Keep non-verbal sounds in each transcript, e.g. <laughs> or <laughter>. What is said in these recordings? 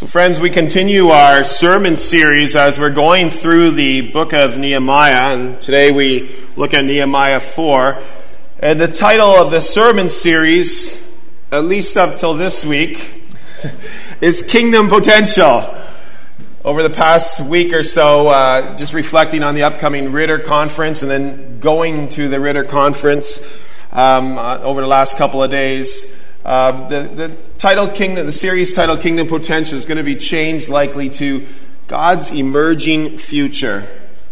So, friends, we continue our sermon series as we're going through the book of Nehemiah, and today we look at Nehemiah 4. And the title of the sermon series, at least up till this week, <laughs> is Kingdom Potential. Over the past week or so, uh, just reflecting on the upcoming Ritter Conference and then going to the Ritter Conference um, uh, over the last couple of days. Uh, the, the title Kingdom, the series title Kingdom Potential is going to be changed likely to God's Emerging Future.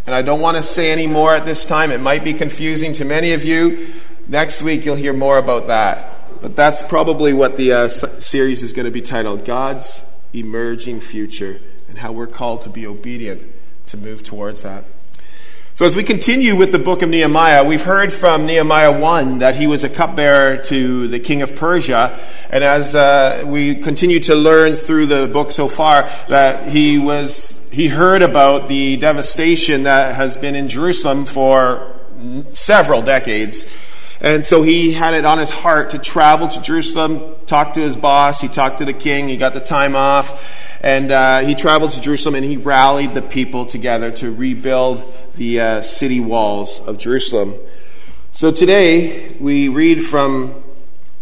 And I don't want to say any more at this time. It might be confusing to many of you. Next week you'll hear more about that. But that's probably what the uh, series is going to be titled God's Emerging Future and how we're called to be obedient to move towards that. So, as we continue with the book of Nehemiah, we've heard from Nehemiah 1 that he was a cupbearer to the king of Persia. And as uh, we continue to learn through the book so far, that he was, he heard about the devastation that has been in Jerusalem for several decades. And so he had it on his heart to travel to Jerusalem, talk to his boss, he talked to the king, he got the time off, and uh, he traveled to Jerusalem and he rallied the people together to rebuild the uh, city walls of Jerusalem. So today we read from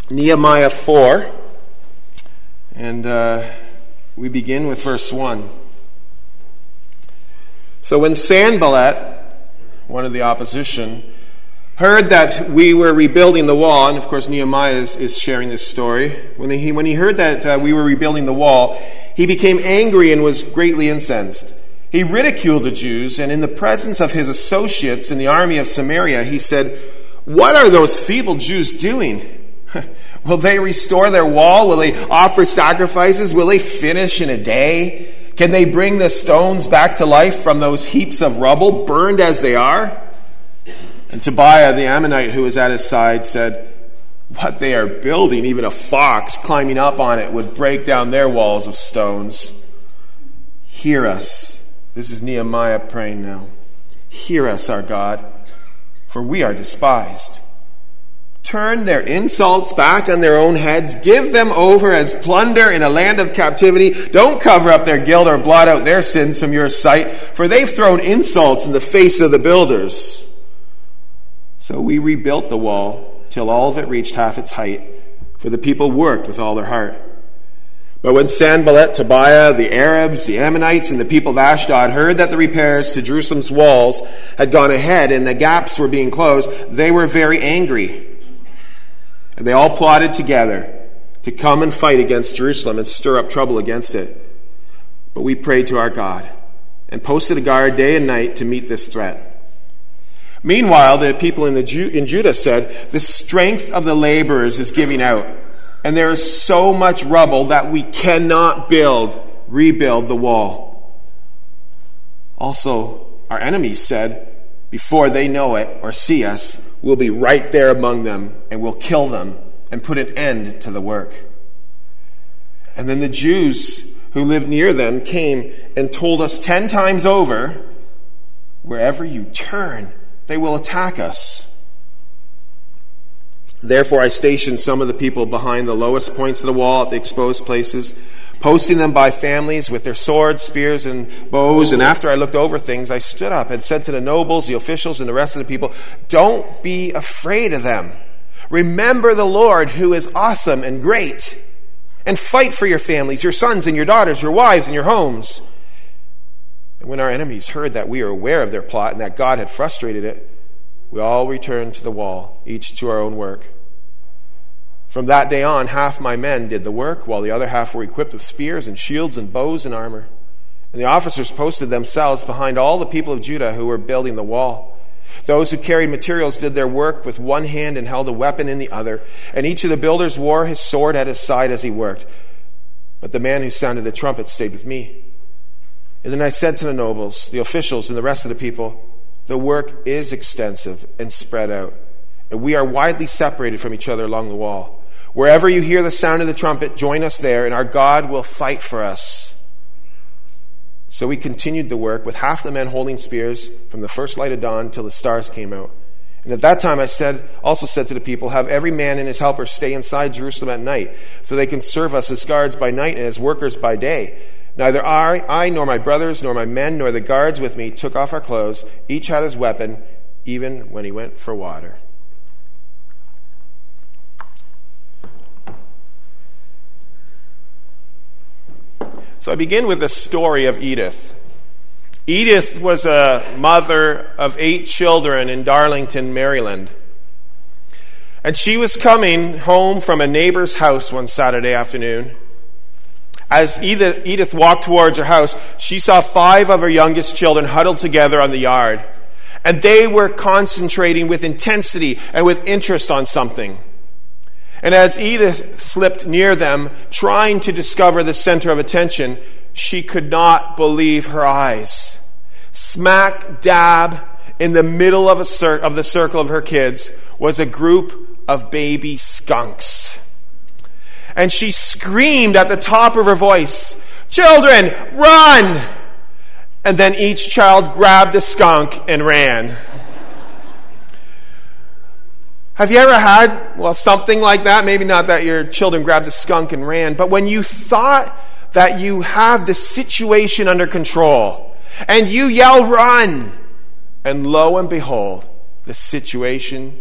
Nehemiah 4, and uh, we begin with verse 1. So when Sanballat, one of the opposition, heard that we were rebuilding the wall, and of course Nehemiah is, is sharing this story. When he, when he heard that uh, we were rebuilding the wall, he became angry and was greatly incensed. He ridiculed the Jews, and in the presence of his associates in the army of Samaria, he said, What are those feeble Jews doing? <laughs> Will they restore their wall? Will they offer sacrifices? Will they finish in a day? Can they bring the stones back to life from those heaps of rubble, burned as they are? And Tobiah the Ammonite, who was at his side, said, What they are building, even a fox climbing up on it would break down their walls of stones. Hear us this is Nehemiah praying now. Hear us, our God, for we are despised. Turn their insults back on their own heads. Give them over as plunder in a land of captivity. Don't cover up their guilt or blot out their sins from your sight, for they've thrown insults in the face of the builders. So we rebuilt the wall till all of it reached half its height, for the people worked with all their heart. But when Sanballat, Tobiah, the Arabs, the Ammonites, and the people of Ashdod heard that the repairs to Jerusalem's walls had gone ahead and the gaps were being closed, they were very angry. And they all plotted together to come and fight against Jerusalem and stir up trouble against it. But we prayed to our God and posted a guard day and night to meet this threat. Meanwhile, the people in, the Ju- in Judah said, The strength of the laborers is giving out and there is so much rubble that we cannot build, rebuild the wall. Also, our enemies said, before they know it or see us, we'll be right there among them and we'll kill them and put an end to the work. And then the Jews who lived near them came and told us ten times over wherever you turn, they will attack us. Therefore, I stationed some of the people behind the lowest points of the wall at the exposed places, posting them by families with their swords, spears, and bows. And after I looked over things, I stood up and said to the nobles, the officials, and the rest of the people, Don't be afraid of them. Remember the Lord who is awesome and great, and fight for your families, your sons and your daughters, your wives and your homes. And when our enemies heard that we were aware of their plot and that God had frustrated it, we all returned to the wall, each to our own work. From that day on, half my men did the work, while the other half were equipped with spears and shields and bows and armor. And the officers posted themselves behind all the people of Judah who were building the wall. Those who carried materials did their work with one hand and held a weapon in the other, and each of the builders wore his sword at his side as he worked. But the man who sounded the trumpet stayed with me. And then I said to the nobles, the officials, and the rest of the people, The work is extensive and spread out, and we are widely separated from each other along the wall. Wherever you hear the sound of the trumpet, join us there, and our God will fight for us. So we continued the work with half the men holding spears from the first light of dawn till the stars came out. And at that time I said, also said to the people, Have every man and his helper stay inside Jerusalem at night, so they can serve us as guards by night and as workers by day. Neither I, I, nor my brothers, nor my men, nor the guards with me took off our clothes. Each had his weapon, even when he went for water. So I begin with the story of Edith. Edith was a mother of eight children in Darlington, Maryland. And she was coming home from a neighbor's house one Saturday afternoon. As Edith walked towards her house, she saw five of her youngest children huddled together on the yard. And they were concentrating with intensity and with interest on something. And as Edith slipped near them, trying to discover the center of attention, she could not believe her eyes. Smack dab in the middle of, cir- of the circle of her kids was a group of baby skunks. And she screamed at the top of her voice, Children, run! And then each child grabbed a skunk and ran. Have you ever had, well, something like that? Maybe not that your children grabbed a skunk and ran, but when you thought that you have the situation under control and you yell, run, and lo and behold, the situation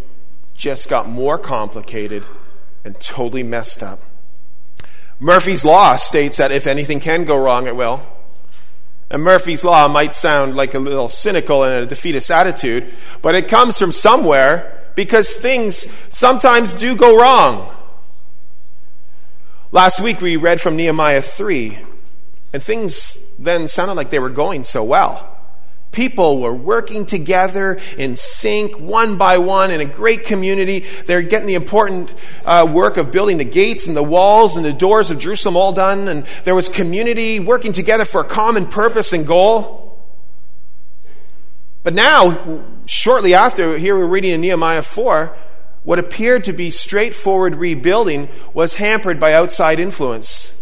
just got more complicated and totally messed up. Murphy's Law states that if anything can go wrong, it will. And Murphy's Law might sound like a little cynical and a defeatist attitude, but it comes from somewhere because things sometimes do go wrong. Last week we read from Nehemiah 3, and things then sounded like they were going so well. People were working together in sync, one by one, in a great community. They're getting the important uh, work of building the gates and the walls and the doors of Jerusalem all done. And there was community working together for a common purpose and goal. But now, shortly after, here we're reading in Nehemiah 4, what appeared to be straightforward rebuilding was hampered by outside influence.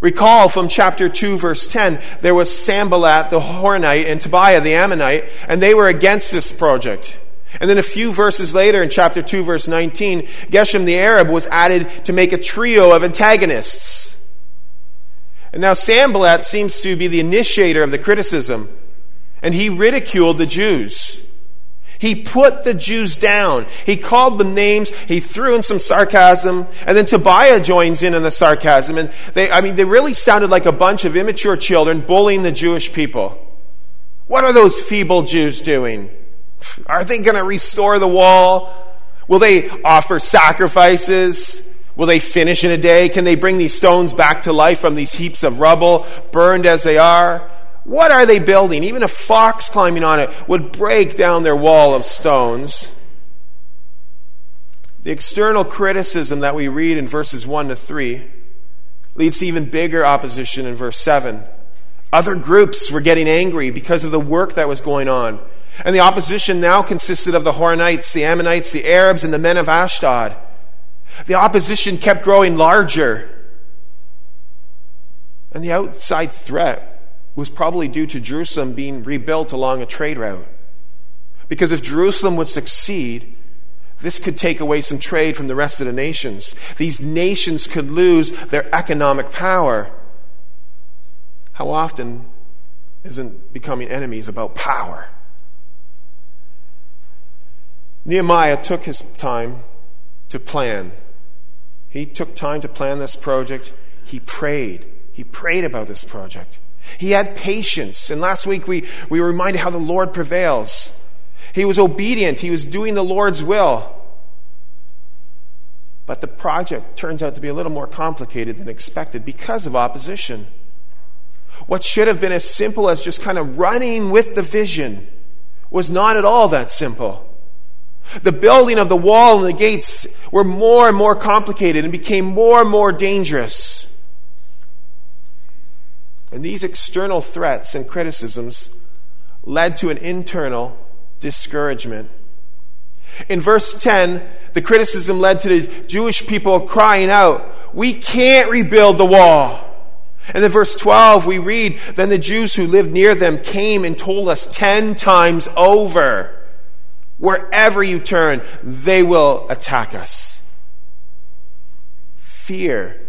Recall from chapter 2, verse 10, there was Sanballat the Horonite and Tobiah the Ammonite, and they were against this project. And then a few verses later, in chapter 2, verse 19, Geshem the Arab was added to make a trio of antagonists. And now Sanballat seems to be the initiator of the criticism and he ridiculed the Jews. He put the Jews down. He called them names. He threw in some sarcasm. And then Tobiah joins in on the sarcasm. And they, I mean, they really sounded like a bunch of immature children bullying the Jewish people. What are those feeble Jews doing? Are they going to restore the wall? Will they offer sacrifices? Will they finish in a day? Can they bring these stones back to life from these heaps of rubble, burned as they are? What are they building? Even a fox climbing on it would break down their wall of stones. The external criticism that we read in verses 1 to 3 leads to even bigger opposition in verse 7. Other groups were getting angry because of the work that was going on. And the opposition now consisted of the Horonites, the Ammonites, the Arabs, and the men of Ashdod. The opposition kept growing larger. And the outside threat was probably due to Jerusalem being rebuilt along a trade route. Because if Jerusalem would succeed, this could take away some trade from the rest of the nations. These nations could lose their economic power. How often isn't becoming enemies about power? Nehemiah took his time to plan. He took time to plan this project. He prayed. He prayed about this project. He had patience. And last week we, we were reminded how the Lord prevails. He was obedient, he was doing the Lord's will. But the project turns out to be a little more complicated than expected because of opposition. What should have been as simple as just kind of running with the vision was not at all that simple. The building of the wall and the gates were more and more complicated and became more and more dangerous. And these external threats and criticisms led to an internal discouragement. In verse 10, the criticism led to the Jewish people crying out, We can't rebuild the wall. And in verse 12, we read, Then the Jews who lived near them came and told us ten times over, Wherever you turn, they will attack us. Fear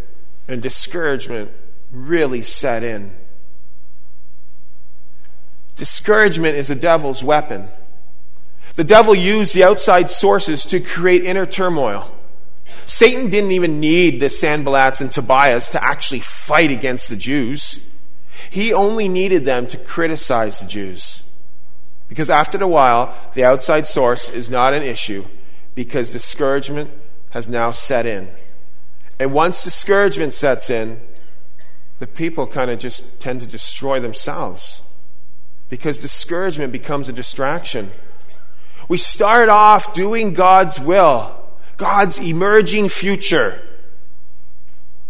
and discouragement really set in. Discouragement is a devil's weapon. The devil used the outside sources to create inner turmoil. Satan didn't even need the Sanballats and Tobiahs to actually fight against the Jews. He only needed them to criticize the Jews. Because after a while, the outside source is not an issue because discouragement has now set in. And once discouragement sets in, the people kind of just tend to destroy themselves because discouragement becomes a distraction. We start off doing God's will, God's emerging future.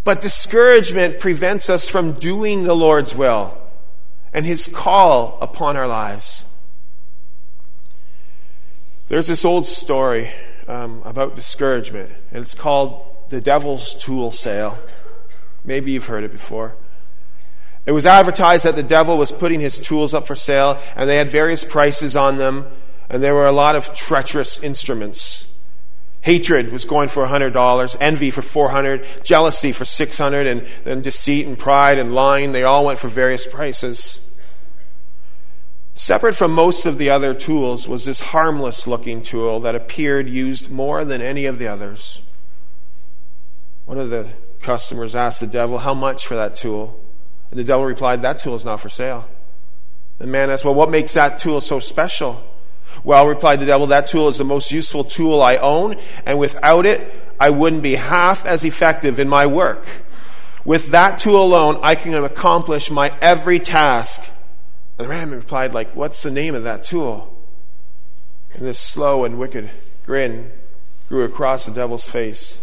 But discouragement prevents us from doing the Lord's will and His call upon our lives. There's this old story um, about discouragement, and it's called the Devil's Tool Sale. Maybe you've heard it before. It was advertised that the devil was putting his tools up for sale, and they had various prices on them, and there were a lot of treacherous instruments. Hatred was going for $100, envy for 400, jealousy for 600, and then deceit and pride and lying, they all went for various prices. Separate from most of the other tools was this harmless looking tool that appeared used more than any of the others. One of the customers asked the devil, How much for that tool? And the devil replied, That tool is not for sale. The man asked, Well, what makes that tool so special? Well, replied the devil, that tool is the most useful tool I own, and without it, I wouldn't be half as effective in my work. With that tool alone, I can accomplish my every task. And the man replied, like, what's the name of that tool? And this slow and wicked grin grew across the devil's face.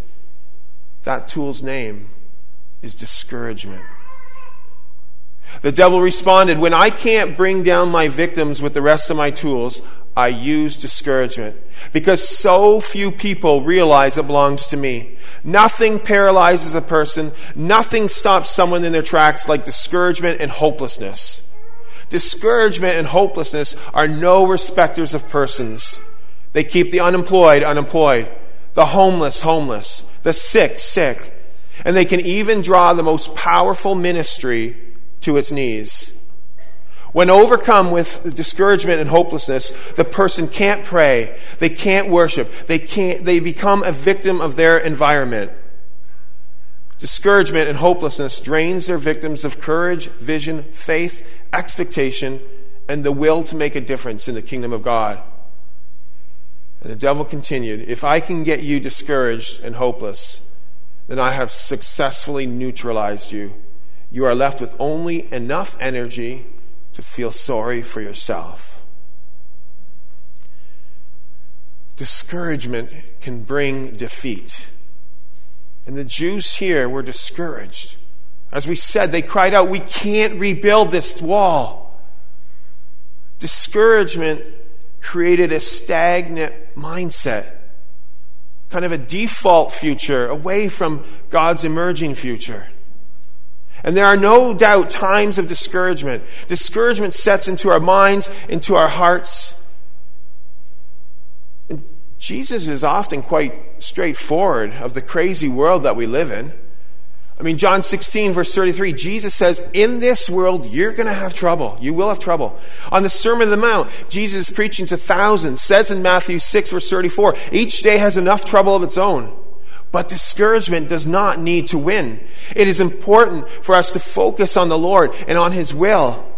That tool's name is discouragement. The devil responded, When I can't bring down my victims with the rest of my tools, I use discouragement. Because so few people realize it belongs to me. Nothing paralyzes a person, nothing stops someone in their tracks like discouragement and hopelessness. Discouragement and hopelessness are no respecters of persons. They keep the unemployed unemployed, the homeless homeless, the sick sick, and they can even draw the most powerful ministry to its knees. When overcome with discouragement and hopelessness, the person can't pray, they can't worship, they, can't, they become a victim of their environment. Discouragement and hopelessness drains their victims of courage, vision, faith, expectation, and the will to make a difference in the kingdom of God. And the devil continued, If I can get you discouraged and hopeless, then I have successfully neutralized you you are left with only enough energy to feel sorry for yourself. Discouragement can bring defeat. And the Jews here were discouraged. As we said, they cried out, We can't rebuild this wall. Discouragement created a stagnant mindset, kind of a default future away from God's emerging future. And there are no doubt times of discouragement. Discouragement sets into our minds, into our hearts. And Jesus is often quite straightforward of the crazy world that we live in. I mean, John 16, verse 33, Jesus says, In this world, you're going to have trouble. You will have trouble. On the Sermon on the Mount, Jesus is preaching to thousands, says in Matthew 6, verse 34, each day has enough trouble of its own. But discouragement does not need to win. It is important for us to focus on the Lord and on His will.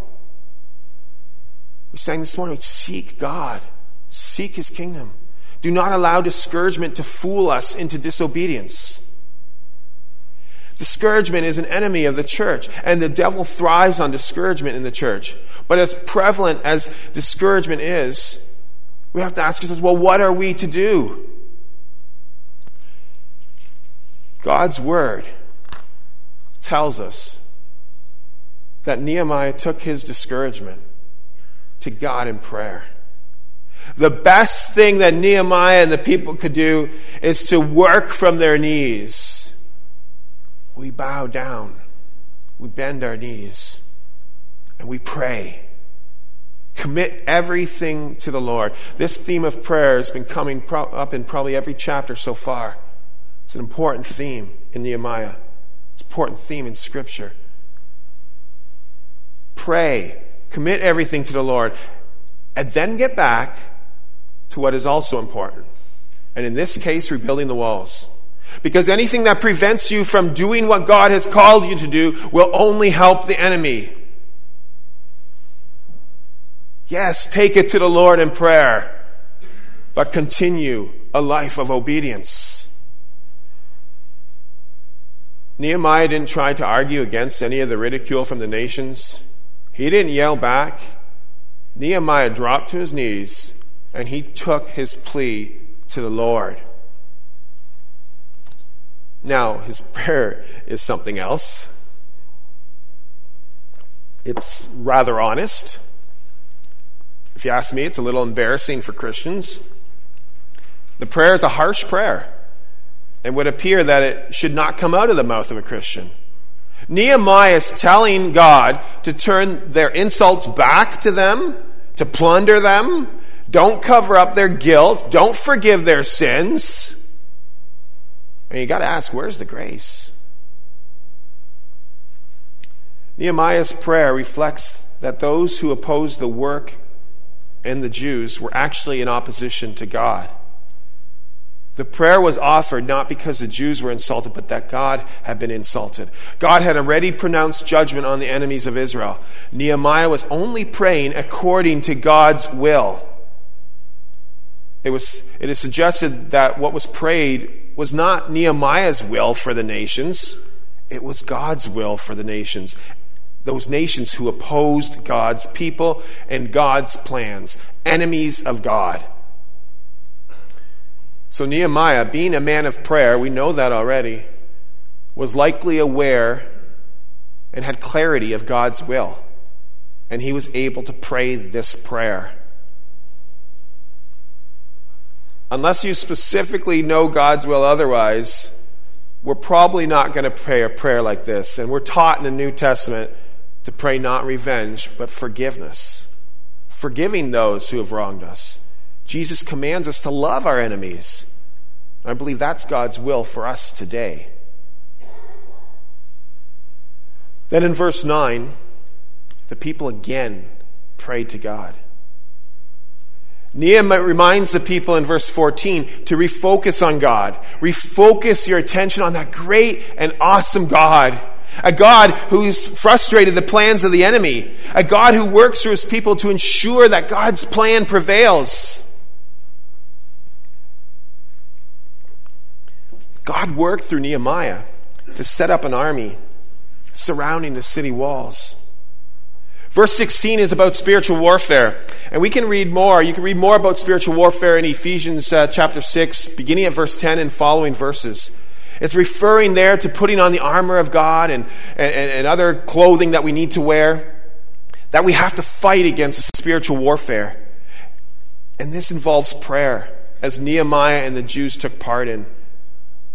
We sang this morning seek God, seek His kingdom. Do not allow discouragement to fool us into disobedience. Discouragement is an enemy of the church, and the devil thrives on discouragement in the church. But as prevalent as discouragement is, we have to ask ourselves well, what are we to do? God's word tells us that Nehemiah took his discouragement to God in prayer. The best thing that Nehemiah and the people could do is to work from their knees. We bow down, we bend our knees, and we pray. Commit everything to the Lord. This theme of prayer has been coming up in probably every chapter so far. It's an important theme in Nehemiah. It's an important theme in Scripture. pray, commit everything to the Lord, and then get back to what is also important. And in this case, rebuilding the walls. Because anything that prevents you from doing what God has called you to do will only help the enemy. Yes, take it to the Lord in prayer, but continue a life of obedience. Nehemiah didn't try to argue against any of the ridicule from the nations. He didn't yell back. Nehemiah dropped to his knees and he took his plea to the Lord. Now, his prayer is something else. It's rather honest. If you ask me, it's a little embarrassing for Christians. The prayer is a harsh prayer and would appear that it should not come out of the mouth of a Christian. Nehemiah is telling God to turn their insults back to them, to plunder them. Don't cover up their guilt. Don't forgive their sins. And you got to ask, where's the grace? Nehemiah's prayer reflects that those who opposed the work and the Jews were actually in opposition to God. The prayer was offered not because the Jews were insulted, but that God had been insulted. God had already pronounced judgment on the enemies of Israel. Nehemiah was only praying according to God's will. It, was, it is suggested that what was prayed was not Nehemiah's will for the nations, it was God's will for the nations those nations who opposed God's people and God's plans, enemies of God. So, Nehemiah, being a man of prayer, we know that already, was likely aware and had clarity of God's will. And he was able to pray this prayer. Unless you specifically know God's will otherwise, we're probably not going to pray a prayer like this. And we're taught in the New Testament to pray not revenge, but forgiveness. Forgiving those who have wronged us. Jesus commands us to love our enemies. I believe that's God's will for us today. Then in verse 9, the people again prayed to God. Nehemiah reminds the people in verse 14 to refocus on God. Refocus your attention on that great and awesome God a God who's frustrated the plans of the enemy. A God who works through his people to ensure that God's plan prevails. God worked through Nehemiah to set up an army surrounding the city walls. Verse 16 is about spiritual warfare. And we can read more. You can read more about spiritual warfare in Ephesians uh, chapter 6, beginning at verse 10 and following verses. It's referring there to putting on the armor of God and, and, and other clothing that we need to wear, that we have to fight against spiritual warfare. And this involves prayer, as Nehemiah and the Jews took part in.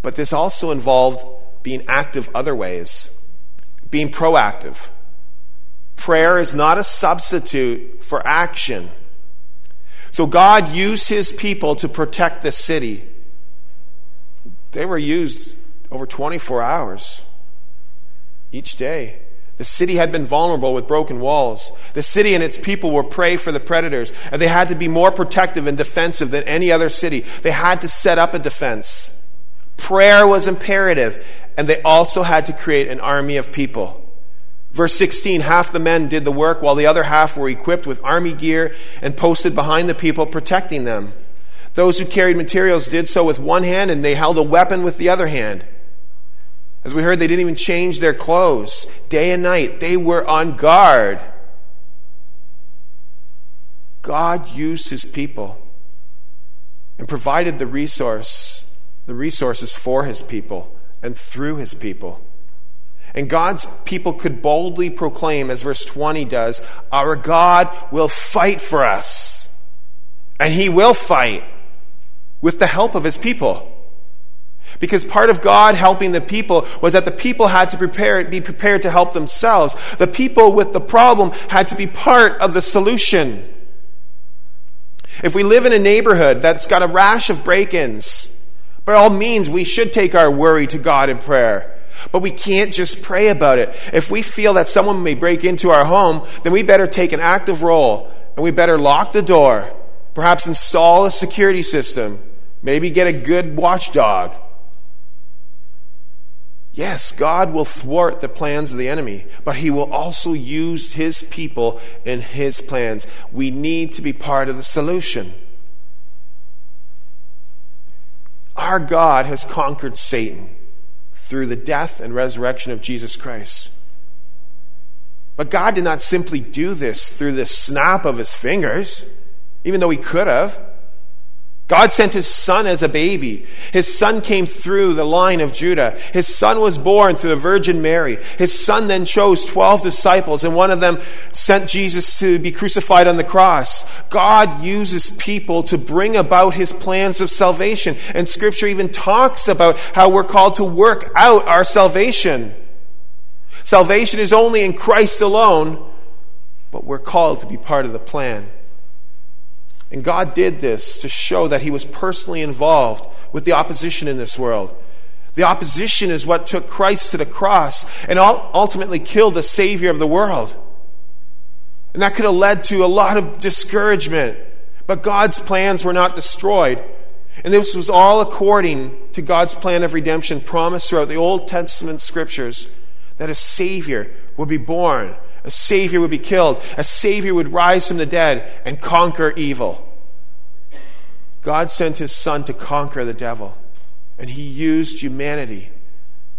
But this also involved being active other ways, being proactive. Prayer is not a substitute for action. So God used his people to protect the city. They were used over 24 hours each day. The city had been vulnerable with broken walls. The city and its people were prey for the predators, and they had to be more protective and defensive than any other city. They had to set up a defense. Prayer was imperative, and they also had to create an army of people. Verse 16 half the men did the work, while the other half were equipped with army gear and posted behind the people, protecting them. Those who carried materials did so with one hand, and they held a weapon with the other hand. As we heard, they didn't even change their clothes. Day and night, they were on guard. God used his people and provided the resource, the resources for his people and through his people. And God's people could boldly proclaim, as verse 20 does, Our God will fight for us. And he will fight with the help of his people. Because part of God helping the people was that the people had to prepare, be prepared to help themselves. The people with the problem had to be part of the solution. If we live in a neighborhood that's got a rash of break ins, by all means, we should take our worry to God in prayer. But we can't just pray about it. If we feel that someone may break into our home, then we better take an active role and we better lock the door, perhaps install a security system, maybe get a good watchdog. Yes, God will thwart the plans of the enemy, but he will also use his people in his plans. We need to be part of the solution. Our God has conquered Satan through the death and resurrection of Jesus Christ. But God did not simply do this through the snap of his fingers, even though he could have. God sent his son as a baby. His son came through the line of Judah. His son was born through the Virgin Mary. His son then chose 12 disciples, and one of them sent Jesus to be crucified on the cross. God uses people to bring about his plans of salvation. And scripture even talks about how we're called to work out our salvation. Salvation is only in Christ alone, but we're called to be part of the plan. And God did this to show that He was personally involved with the opposition in this world. The opposition is what took Christ to the cross and ultimately killed the Savior of the world. And that could have led to a lot of discouragement. But God's plans were not destroyed. And this was all according to God's plan of redemption promised throughout the Old Testament scriptures that a Savior would be born a Savior would be killed. A Savior would rise from the dead and conquer evil. God sent His Son to conquer the devil, and He used humanity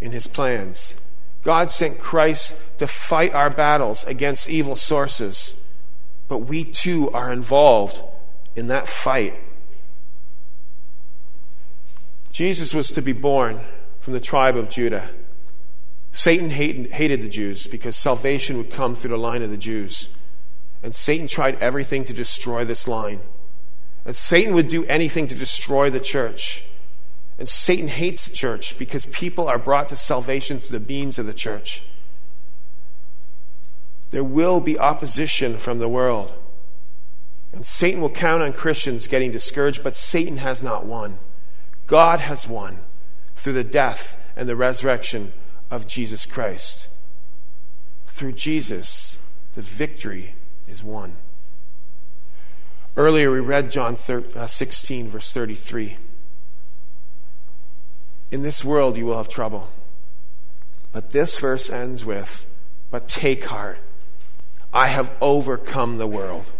in His plans. God sent Christ to fight our battles against evil sources, but we too are involved in that fight. Jesus was to be born from the tribe of Judah. Satan hated, hated the Jews because salvation would come through the line of the Jews. And Satan tried everything to destroy this line. And Satan would do anything to destroy the church. And Satan hates the church because people are brought to salvation through the means of the church. There will be opposition from the world. And Satan will count on Christians getting discouraged, but Satan has not won. God has won through the death and the resurrection of Jesus Christ. Through Jesus, the victory is won. Earlier, we read John uh, 16, verse 33. In this world, you will have trouble. But this verse ends with, But take heart, I have overcome the world.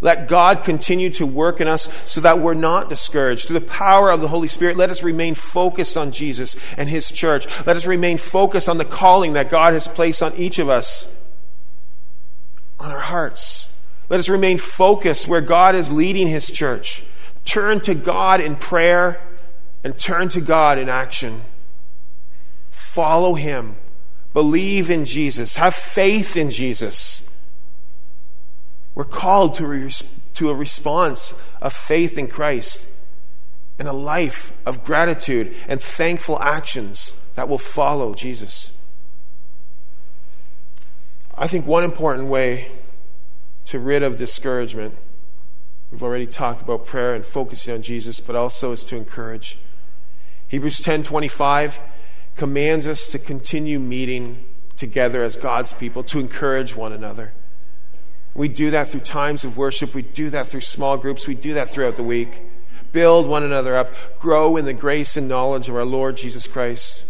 Let God continue to work in us so that we're not discouraged. Through the power of the Holy Spirit, let us remain focused on Jesus and His church. Let us remain focused on the calling that God has placed on each of us, on our hearts. Let us remain focused where God is leading His church. Turn to God in prayer and turn to God in action. Follow Him. Believe in Jesus. Have faith in Jesus. We're called to, re- to a response of faith in Christ and a life of gratitude and thankful actions that will follow Jesus. I think one important way to rid of discouragement, we've already talked about prayer and focusing on Jesus, but also is to encourage. Hebrews 10:25 commands us to continue meeting together as God's people to encourage one another. We do that through times of worship. We do that through small groups. We do that throughout the week. Build one another up. Grow in the grace and knowledge of our Lord Jesus Christ.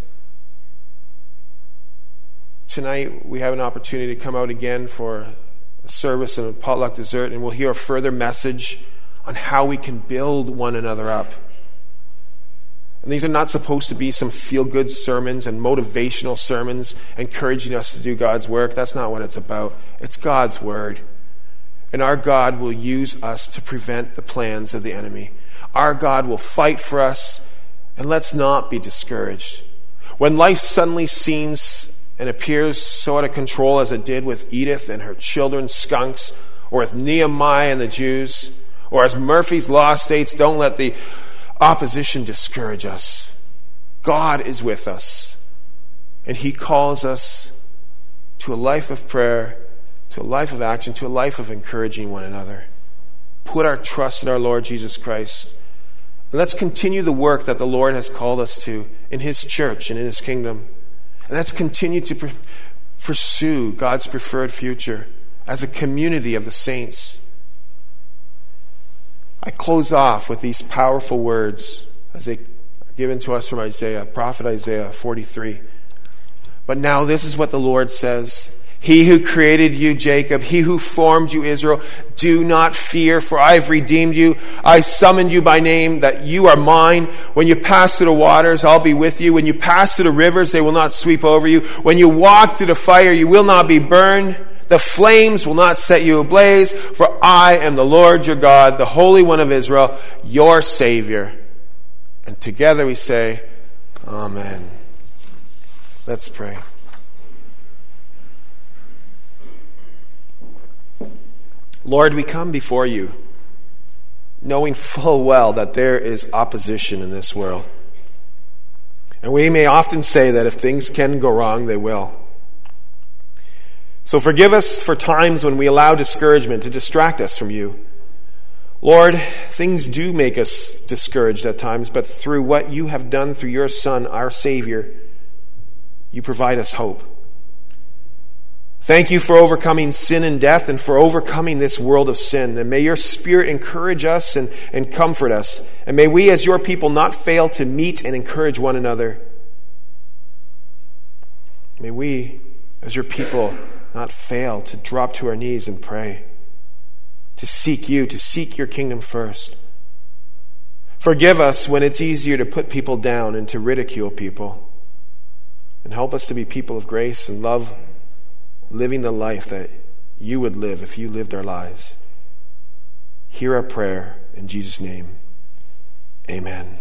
Tonight, we have an opportunity to come out again for a service and a potluck dessert, and we'll hear a further message on how we can build one another up. And these are not supposed to be some feel good sermons and motivational sermons encouraging us to do God's work. That's not what it's about. It's God's Word. And our God will use us to prevent the plans of the enemy. Our God will fight for us, and let's not be discouraged. When life suddenly seems and appears so out of control as it did with Edith and her children, skunks, or with Nehemiah and the Jews, or as Murphy's Law states, don't let the opposition discourage us. God is with us, and He calls us to a life of prayer to a life of action, to a life of encouraging one another. Put our trust in our Lord Jesus Christ Let's continue the work that the Lord has called us to in His church and in His kingdom. And let's continue to pr- pursue God's preferred future as a community of the saints. I close off with these powerful words as they are given to us from Isaiah, prophet Isaiah 43. But now this is what the Lord says he who created you, Jacob, he who formed you, Israel, do not fear, for I have redeemed you. I summoned you by name, that you are mine. When you pass through the waters, I'll be with you. When you pass through the rivers, they will not sweep over you. When you walk through the fire, you will not be burned. The flames will not set you ablaze, for I am the Lord your God, the Holy One of Israel, your Savior. And together we say, Amen. Let's pray. Lord, we come before you knowing full well that there is opposition in this world. And we may often say that if things can go wrong, they will. So forgive us for times when we allow discouragement to distract us from you. Lord, things do make us discouraged at times, but through what you have done through your Son, our Savior, you provide us hope. Thank you for overcoming sin and death and for overcoming this world of sin. And may your Spirit encourage us and, and comfort us. And may we, as your people, not fail to meet and encourage one another. May we, as your people, not fail to drop to our knees and pray, to seek you, to seek your kingdom first. Forgive us when it's easier to put people down and to ridicule people. And help us to be people of grace and love living the life that you would live if you lived our lives. Hear our prayer in Jesus' name. Amen.